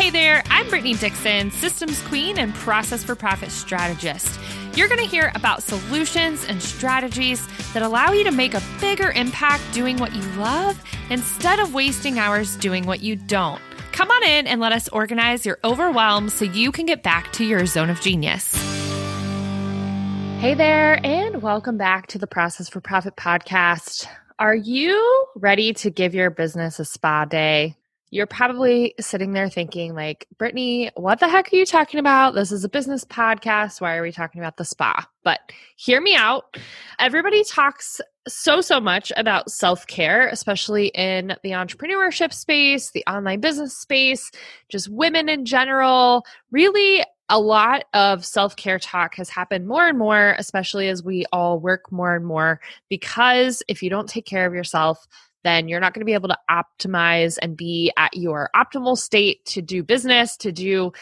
Hey there, I'm Brittany Dixon, Systems Queen and Process for Profit Strategist. You're going to hear about solutions and strategies that allow you to make a bigger impact doing what you love instead of wasting hours doing what you don't. Come on in and let us organize your overwhelm so you can get back to your zone of genius. Hey there, and welcome back to the Process for Profit podcast. Are you ready to give your business a spa day? You're probably sitting there thinking like brittany what the heck are you talking about? This is a business podcast. Why are we talking about the spa? But hear me out. Everybody talks so so much about self-care especially in the entrepreneurship space the online business space just women in general. Really a lot of self care talk has happened more and more, especially as we all work more and more. Because if you don't take care of yourself, then you're not going to be able to optimize and be at your optimal state to do business, to do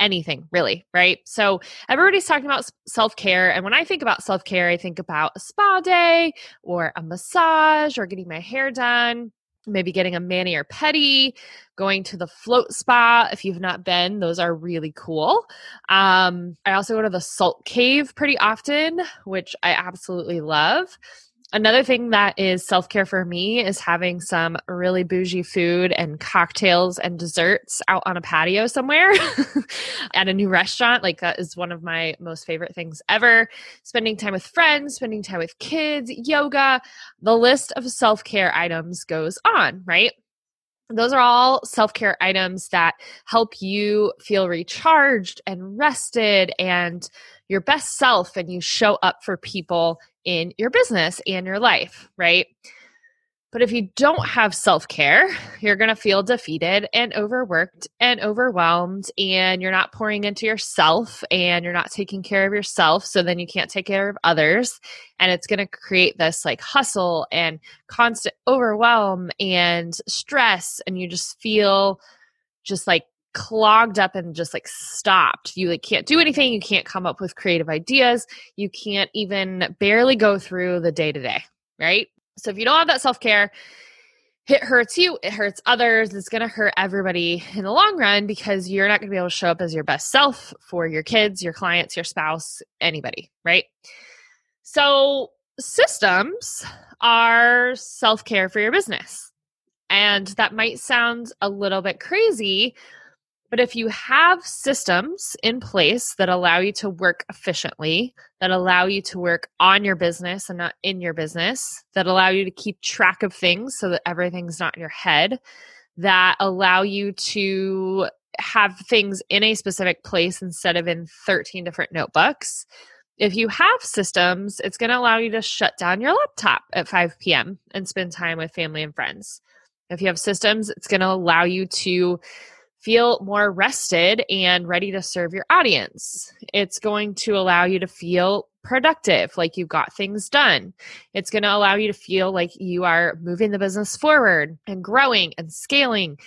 anything really, right? So everybody's talking about self care. And when I think about self care, I think about a spa day or a massage or getting my hair done. Maybe getting a mani or pedi, going to the float spa. If you've not been, those are really cool. Um, I also go to the salt cave pretty often, which I absolutely love. Another thing that is self care for me is having some really bougie food and cocktails and desserts out on a patio somewhere at a new restaurant. Like, that is one of my most favorite things ever. Spending time with friends, spending time with kids, yoga. The list of self care items goes on, right? Those are all self care items that help you feel recharged and rested and your best self, and you show up for people in your business and your life, right? But if you don't have self care, you're going to feel defeated and overworked and overwhelmed, and you're not pouring into yourself and you're not taking care of yourself. So then you can't take care of others. And it's going to create this like hustle and constant overwhelm and stress. And you just feel just like clogged up and just like stopped. You like can't do anything, you can't come up with creative ideas, you can't even barely go through the day to day, right? So if you don't have that self-care, it hurts you, it hurts others, it's going to hurt everybody in the long run because you're not going to be able to show up as your best self for your kids, your clients, your spouse, anybody, right? So systems are self-care for your business. And that might sound a little bit crazy, but if you have systems in place that allow you to work efficiently, that allow you to work on your business and not in your business, that allow you to keep track of things so that everything's not in your head, that allow you to have things in a specific place instead of in 13 different notebooks. If you have systems, it's going to allow you to shut down your laptop at 5 p.m. and spend time with family and friends. If you have systems, it's going to allow you to feel more rested and ready to serve your audience. It's going to allow you to feel productive, like you've got things done. It's going to allow you to feel like you are moving the business forward and growing and scaling.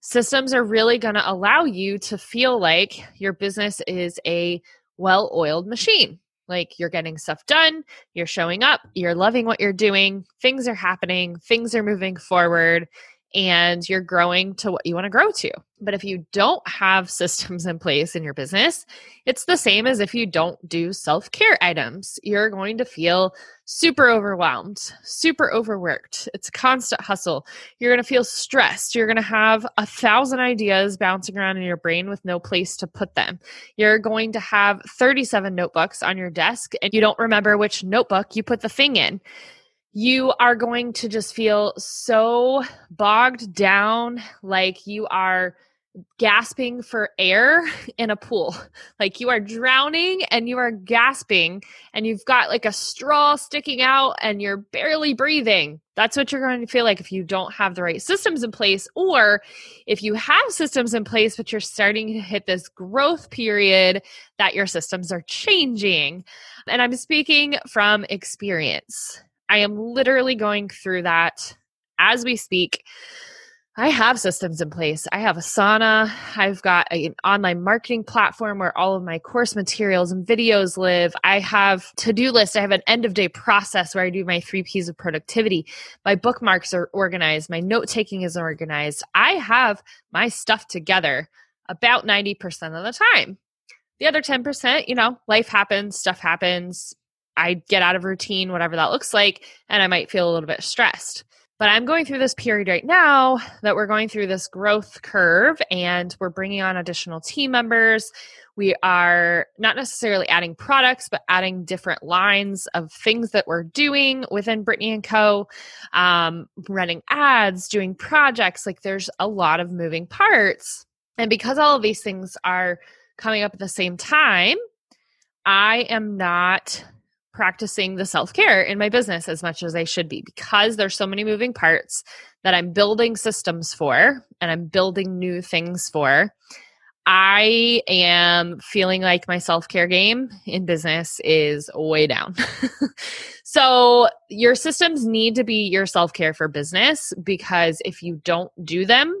Systems are really going to allow you to feel like your business is a well oiled machine. Like you're getting stuff done, you're showing up, you're loving what you're doing, things are happening, things are moving forward, and you're growing to what you want to grow to. But if you don't have systems in place in your business, it's the same as if you don't do self care items. You're going to feel super overwhelmed, super overworked. It's a constant hustle. You're going to feel stressed. You're going to have a thousand ideas bouncing around in your brain with no place to put them. You're going to have 37 notebooks on your desk and you don't remember which notebook you put the thing in you are going to just feel so bogged down, like you are gasping for air in a pool. Like you are drowning and you are gasping and you've got like a straw sticking out and you're barely breathing. That's what you're going to feel like if you don't have the right systems in place or if you have systems in place but you're starting to hit this growth period that your systems are changing. And I'm speaking from experience. I am literally going through that as we speak, I have systems in place. I have Asana. I've got an online marketing platform where all of my course materials and videos live. I have to-do list. I have an end of day process where I do my three P's of productivity. My bookmarks are organized. My note taking is organized. I have my stuff together about 90% of the time. The other 10%, you know, life happens, stuff happens. I get out of routine, whatever that looks like, and I might feel a little bit stressed. But I'm going through this period right now that we're going through this growth curve and we're bringing on additional team members. We are not necessarily adding products, but adding different lines of things that we're doing within Brittany and Co. Um, running ads, doing projects. Like there's a lot of moving parts. And because all of these things are coming up at the same time, I am not practicing the self care in my business as much as I should be because there's so many moving parts that I'm building systems for and I'm building new things for. I am feeling like my self care game in business is way down. so, your systems need to be your self care for business because if you don't do them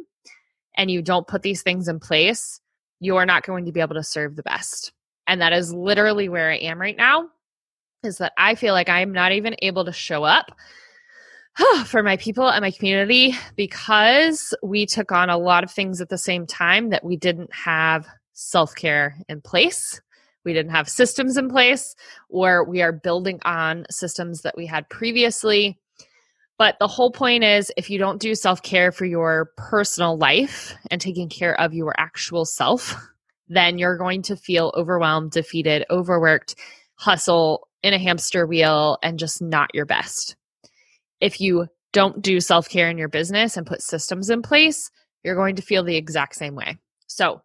and you don't put these things in place, you are not going to be able to serve the best. And that is literally where I am right now is that I feel like I'm not even able to show up for my people and my community because we took on a lot of things at the same time that we didn't have self care in place. We didn't have systems in place, or we are building on systems that we had previously. But the whole point is if you don't do self care for your personal life and taking care of your actual self, then you're going to feel overwhelmed, defeated, overworked, hustle, in a hamster wheel and just not your best. If you don't do self care in your business and put systems in place, you're going to feel the exact same way. So,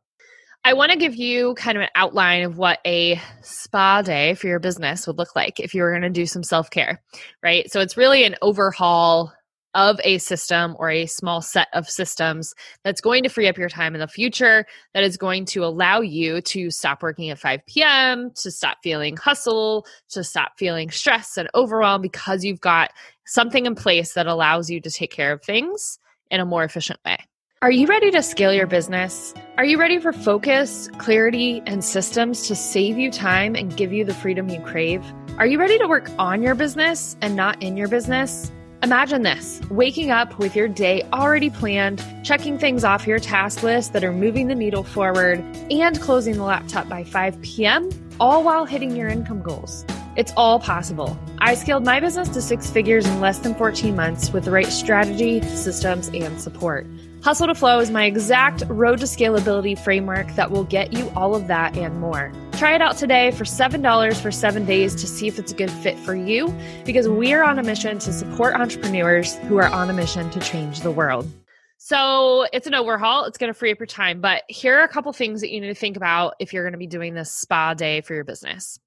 I want to give you kind of an outline of what a spa day for your business would look like if you were going to do some self care, right? So, it's really an overhaul of a system or a small set of systems that's going to free up your time in the future, that is going to allow you to stop working at 5 p.m., to stop feeling hustle, to stop feeling stress and overwhelmed because you've got something in place that allows you to take care of things in a more efficient way. Are you ready to scale your business? Are you ready for focus, clarity, and systems to save you time and give you the freedom you crave? Are you ready to work on your business and not in your business? Imagine this waking up with your day already planned, checking things off your task list that are moving the needle forward, and closing the laptop by 5 p.m., all while hitting your income goals. It's all possible. I scaled my business to six figures in less than 14 months with the right strategy, systems, and support. Hustle to Flow is my exact road to scalability framework that will get you all of that and more. Try it out today for $7 for seven days to see if it's a good fit for you because we are on a mission to support entrepreneurs who are on a mission to change the world. So it's an overhaul. It's going to free up your time. But here are a couple things that you need to think about if you're going to be doing this spa day for your business.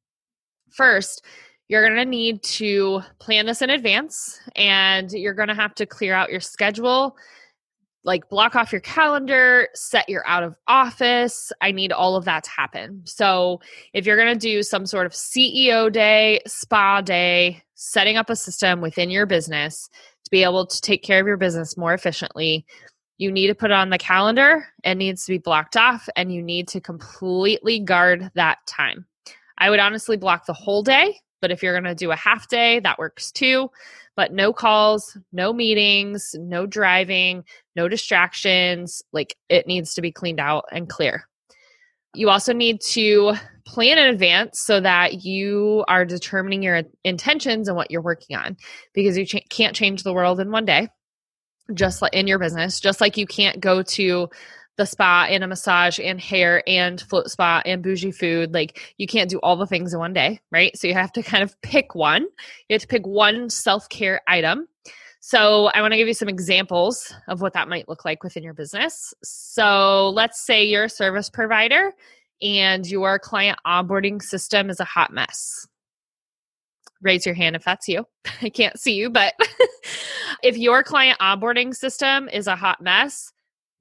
First, you're going to need to plan this in advance and you're going to have to clear out your schedule like block off your calendar, set your out of office. I need all of that to happen. So, if you're going to do some sort of CEO day, spa day, setting up a system within your business to be able to take care of your business more efficiently, you need to put it on the calendar. It needs to be blocked off and you need to completely guard that time. I would honestly block the whole day, but if you're going to do a half day, that works too but no calls, no meetings, no driving, no distractions. Like it needs to be cleaned out and clear. You also need to plan in advance so that you are determining your intentions and what you're working on because you ch- can't change the world in one day just like in your business just like you can't go to the spa and a massage and hair and float spa and bougie food. Like you can't do all the things in one day, right? So you have to kind of pick one. You have to pick one self care item. So I want to give you some examples of what that might look like within your business. So let's say you're a service provider and your client onboarding system is a hot mess. Raise your hand if that's you. I can't see you, but if your client onboarding system is a hot mess,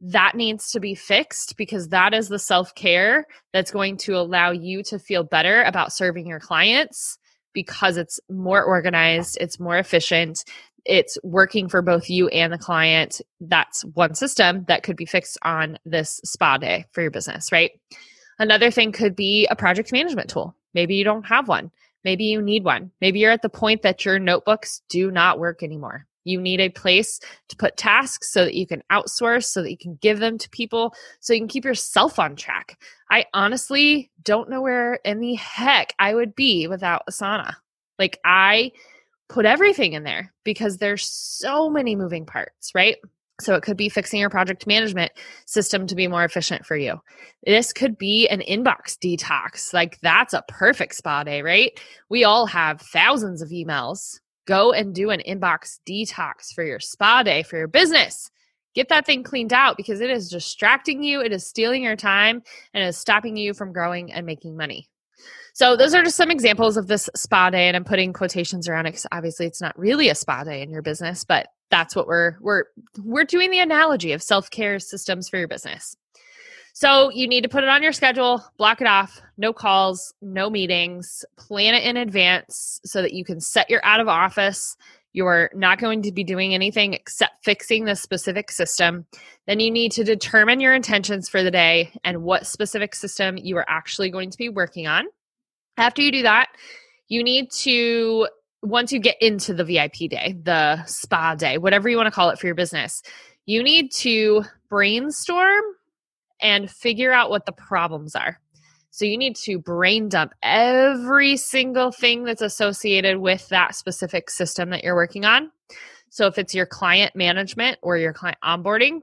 that needs to be fixed because that is the self care that's going to allow you to feel better about serving your clients because it's more organized, it's more efficient, it's working for both you and the client, that's one system that could be fixed on this spa day for your business, right? Another thing could be a project management tool. Maybe you don't have one. Maybe you need one. Maybe you're at the point that your notebooks do not work anymore. You need a place to put tasks so that you can outsource, so that you can give them to people, so you can keep yourself on track. I honestly don't know where in the heck I would be without Asana. Like, I put everything in there because there's so many moving parts, right? So it could be fixing your project management system to be more efficient for you. This could be an inbox detox. Like that's a perfect spa day, eh, right? We all have thousands of emails. Go and do an inbox detox for your spa day for your business. Get that thing cleaned out because it is distracting you, it is stealing your time, and it is stopping you from growing and making money. So those are just some examples of this spa day, and I'm putting quotations around it because obviously it's not really a spa day in your business, but that's what we're we're we're doing the analogy of self-care systems for your business. So you need to put it on your schedule, block it off, no calls, no meetings, plan it in advance so that you can set your out of office. You're not going to be doing anything except fixing the specific system. Then you need to determine your intentions for the day and what specific system you are actually going to be working on. After you do that, you need to once you get into the VIP day, the spa day, whatever you want to call it for your business, you need to brainstorm and figure out what the problems are. So you need to brain dump every single thing that's associated with that specific system that you're working on. So if it's your client management or your client onboarding,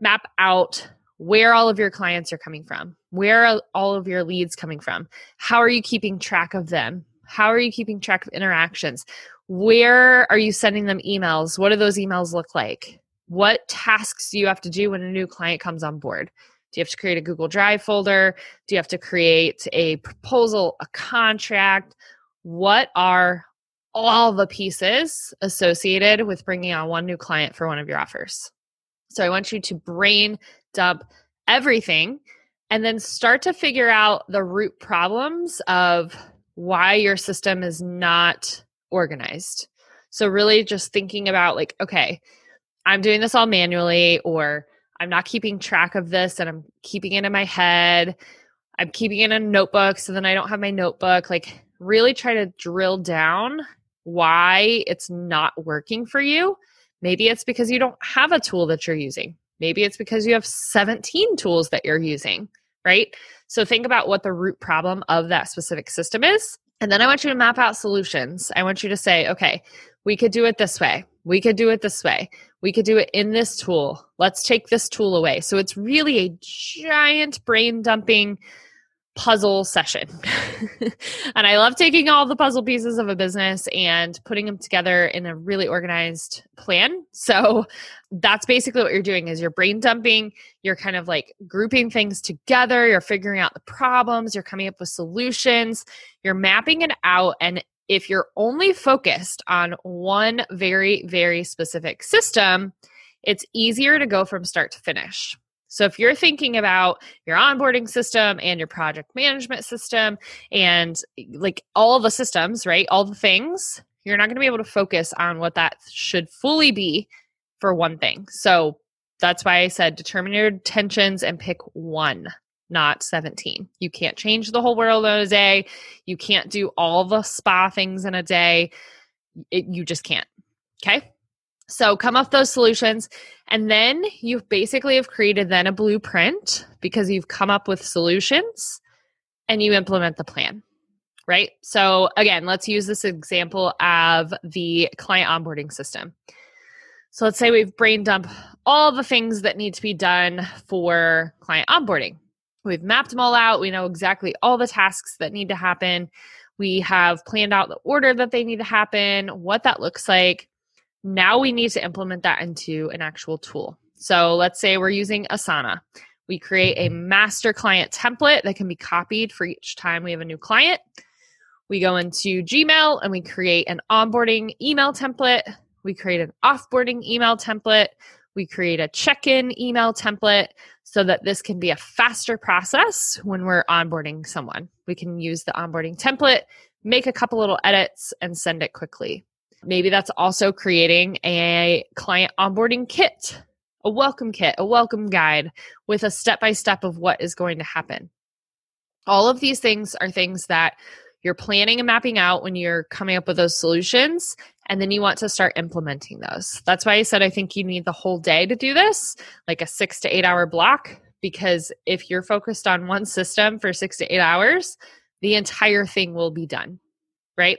map out where all of your clients are coming from. Where are all of your leads coming from? How are you keeping track of them? How are you keeping track of interactions? Where are you sending them emails? What do those emails look like? What tasks do you have to do when a new client comes on board? Do you have to create a Google Drive folder? Do you have to create a proposal, a contract? What are all the pieces associated with bringing on one new client for one of your offers? So I want you to brain dump everything and then start to figure out the root problems of why your system is not organized. So, really just thinking about, like, okay, I'm doing this all manually, or I'm not keeping track of this and I'm keeping it in my head. I'm keeping it in a notebook, so then I don't have my notebook. Like, really try to drill down why it's not working for you. Maybe it's because you don't have a tool that you're using. Maybe it's because you have 17 tools that you're using, right? So think about what the root problem of that specific system is. And then I want you to map out solutions. I want you to say, okay, we could do it this way. We could do it this way. We could do it in this tool. Let's take this tool away. So it's really a giant brain dumping puzzle session. and I love taking all the puzzle pieces of a business and putting them together in a really organized plan. So that's basically what you're doing is you're brain dumping, you're kind of like grouping things together, you're figuring out the problems, you're coming up with solutions, you're mapping it out and if you're only focused on one very very specific system, it's easier to go from start to finish. So if you're thinking about your onboarding system and your project management system and like all the systems, right? All the things, you're not going to be able to focus on what that should fully be for one thing. So that's why I said determine your intentions and pick one, not 17. You can't change the whole world in a day. You can't do all the spa things in a day. It, you just can't. Okay. So come up those solutions. And then you basically have created then a blueprint because you've come up with solutions and you implement the plan. Right. So again, let's use this example of the client onboarding system. So let's say we've brain dump all the things that need to be done for client onboarding. We've mapped them all out. We know exactly all the tasks that need to happen. We have planned out the order that they need to happen, what that looks like. Now we need to implement that into an actual tool. So let's say we're using Asana. We create a master client template that can be copied for each time we have a new client. We go into Gmail and we create an onboarding email template. We create an offboarding email template. We create a check in email template so that this can be a faster process when we're onboarding someone. We can use the onboarding template, make a couple little edits, and send it quickly. Maybe that's also creating a client onboarding kit, a welcome kit, a welcome guide with a step by step of what is going to happen. All of these things are things that you're planning and mapping out when you're coming up with those solutions and then you want to start implementing those. That's why I said I think you need the whole day to do this, like a 6 to 8 hour block because if you're focused on one system for 6 to 8 hours, the entire thing will be done, right?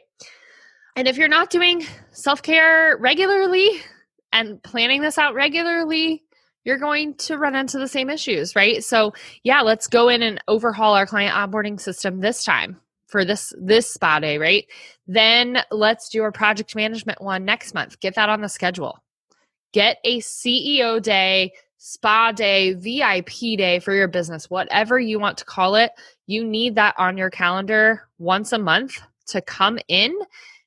And if you're not doing self-care regularly and planning this out regularly, you're going to run into the same issues, right? So, yeah, let's go in and overhaul our client onboarding system this time for this this spa day, right? Then let's do our project management one next month. Get that on the schedule. Get a CEO day, spa day, VIP day for your business, whatever you want to call it. You need that on your calendar once a month to come in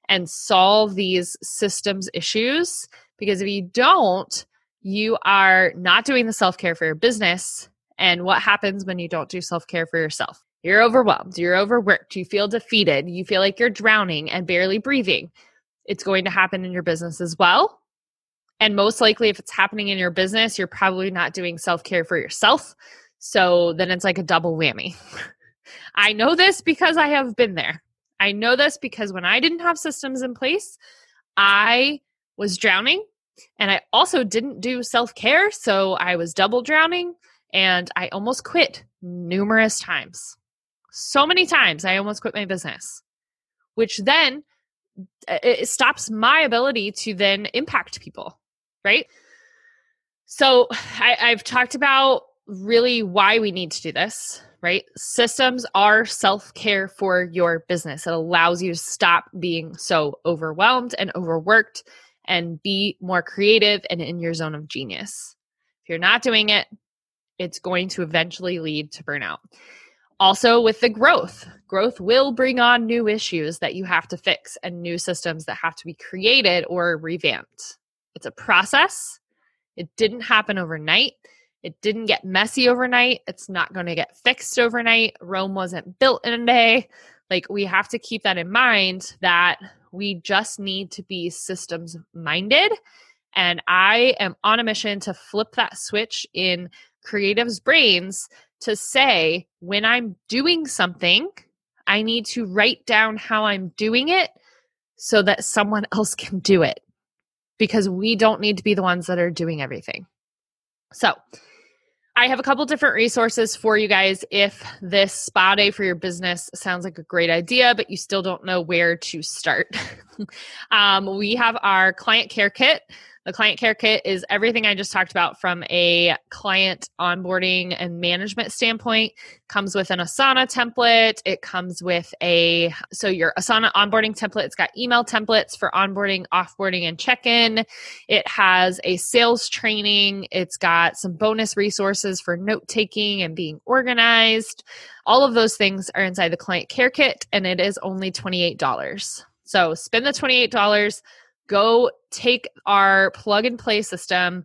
and solve these systems issues because if you don't, you are not doing the self-care for your business and what happens when you don't do self-care for yourself? You're overwhelmed, you're overworked, you feel defeated, you feel like you're drowning and barely breathing. It's going to happen in your business as well. And most likely, if it's happening in your business, you're probably not doing self care for yourself. So then it's like a double whammy. I know this because I have been there. I know this because when I didn't have systems in place, I was drowning and I also didn't do self care. So I was double drowning and I almost quit numerous times so many times I almost quit my business, which then uh, it stops my ability to then impact people, right? So I, I've talked about really why we need to do this, right? Systems are self care for your business. It allows you to stop being so overwhelmed and overworked and be more creative and in your zone of genius. If you're not doing it, it's going to eventually lead to burnout also with the growth growth will bring on new issues that you have to fix and new systems that have to be created or revamped. It's a process. It didn't happen overnight. It didn't get messy overnight. It's not going to get fixed overnight. Rome wasn't built in a day. Like we have to keep that in mind that we just need to be systems minded. And i am on a mission to flip that switch in creatives brains to say when I'm doing something, I need to write down how I'm doing it so that someone else can do it because we don't need to be the ones that are doing everything. So, I have a couple different resources for you guys if this spa day for your business sounds like a great idea, but you still don't know where to start. um, we have our client care kit. The client care kit is everything I just talked about from a client onboarding and management standpoint. Comes with an Asana template. It comes with a so your Asana onboarding template. It's got email templates for onboarding, offboarding, and check-in. It has a sales training. It's got some bonus resources for note taking and being organized. All of those things are inside the client care kit, and it is only $28. So spend the $28 go take our plug and play system,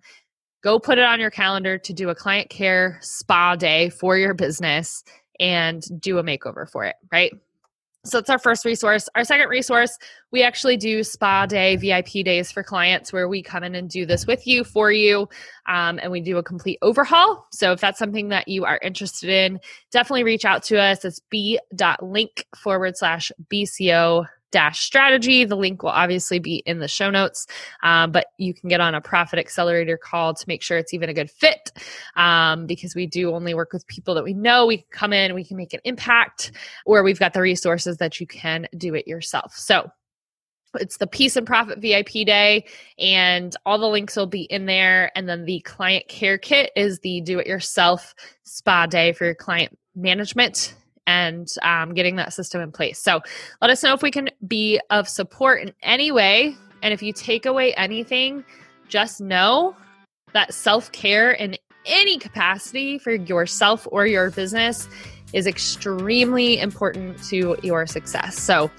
go put it on your calendar to do a client care spa day for your business and do a makeover for it, right? So it's our first resource. Our second resource, we actually do spa day, VIP days for clients where we come in and do this with you, for you, um, and we do a complete overhaul. So if that's something that you are interested in, definitely reach out to us. It's b.link forward slash BCO dash strategy. The link will obviously be in the show notes, um, but you can get on a profit accelerator call to make sure it's even a good fit um, because we do only work with people that we know. We can come in, we can make an impact, or we've got the resources that you can do it yourself. So it's the Peace and Profit VIP day, and all the links will be in there. And then the client care kit is the do it yourself spa day for your client management and um, getting that system in place. So let us know if we can be of support in any way. And if you take away anything, just know that self care in any capacity for yourself or your business is extremely important to your success. So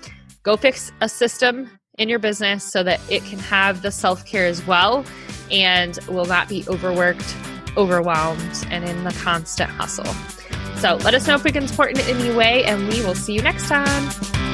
go fix a system in your business so that it can have the self care as well and will not be overworked, overwhelmed, and in the constant hustle. So let us know if we can support in any way, and we will see you next time.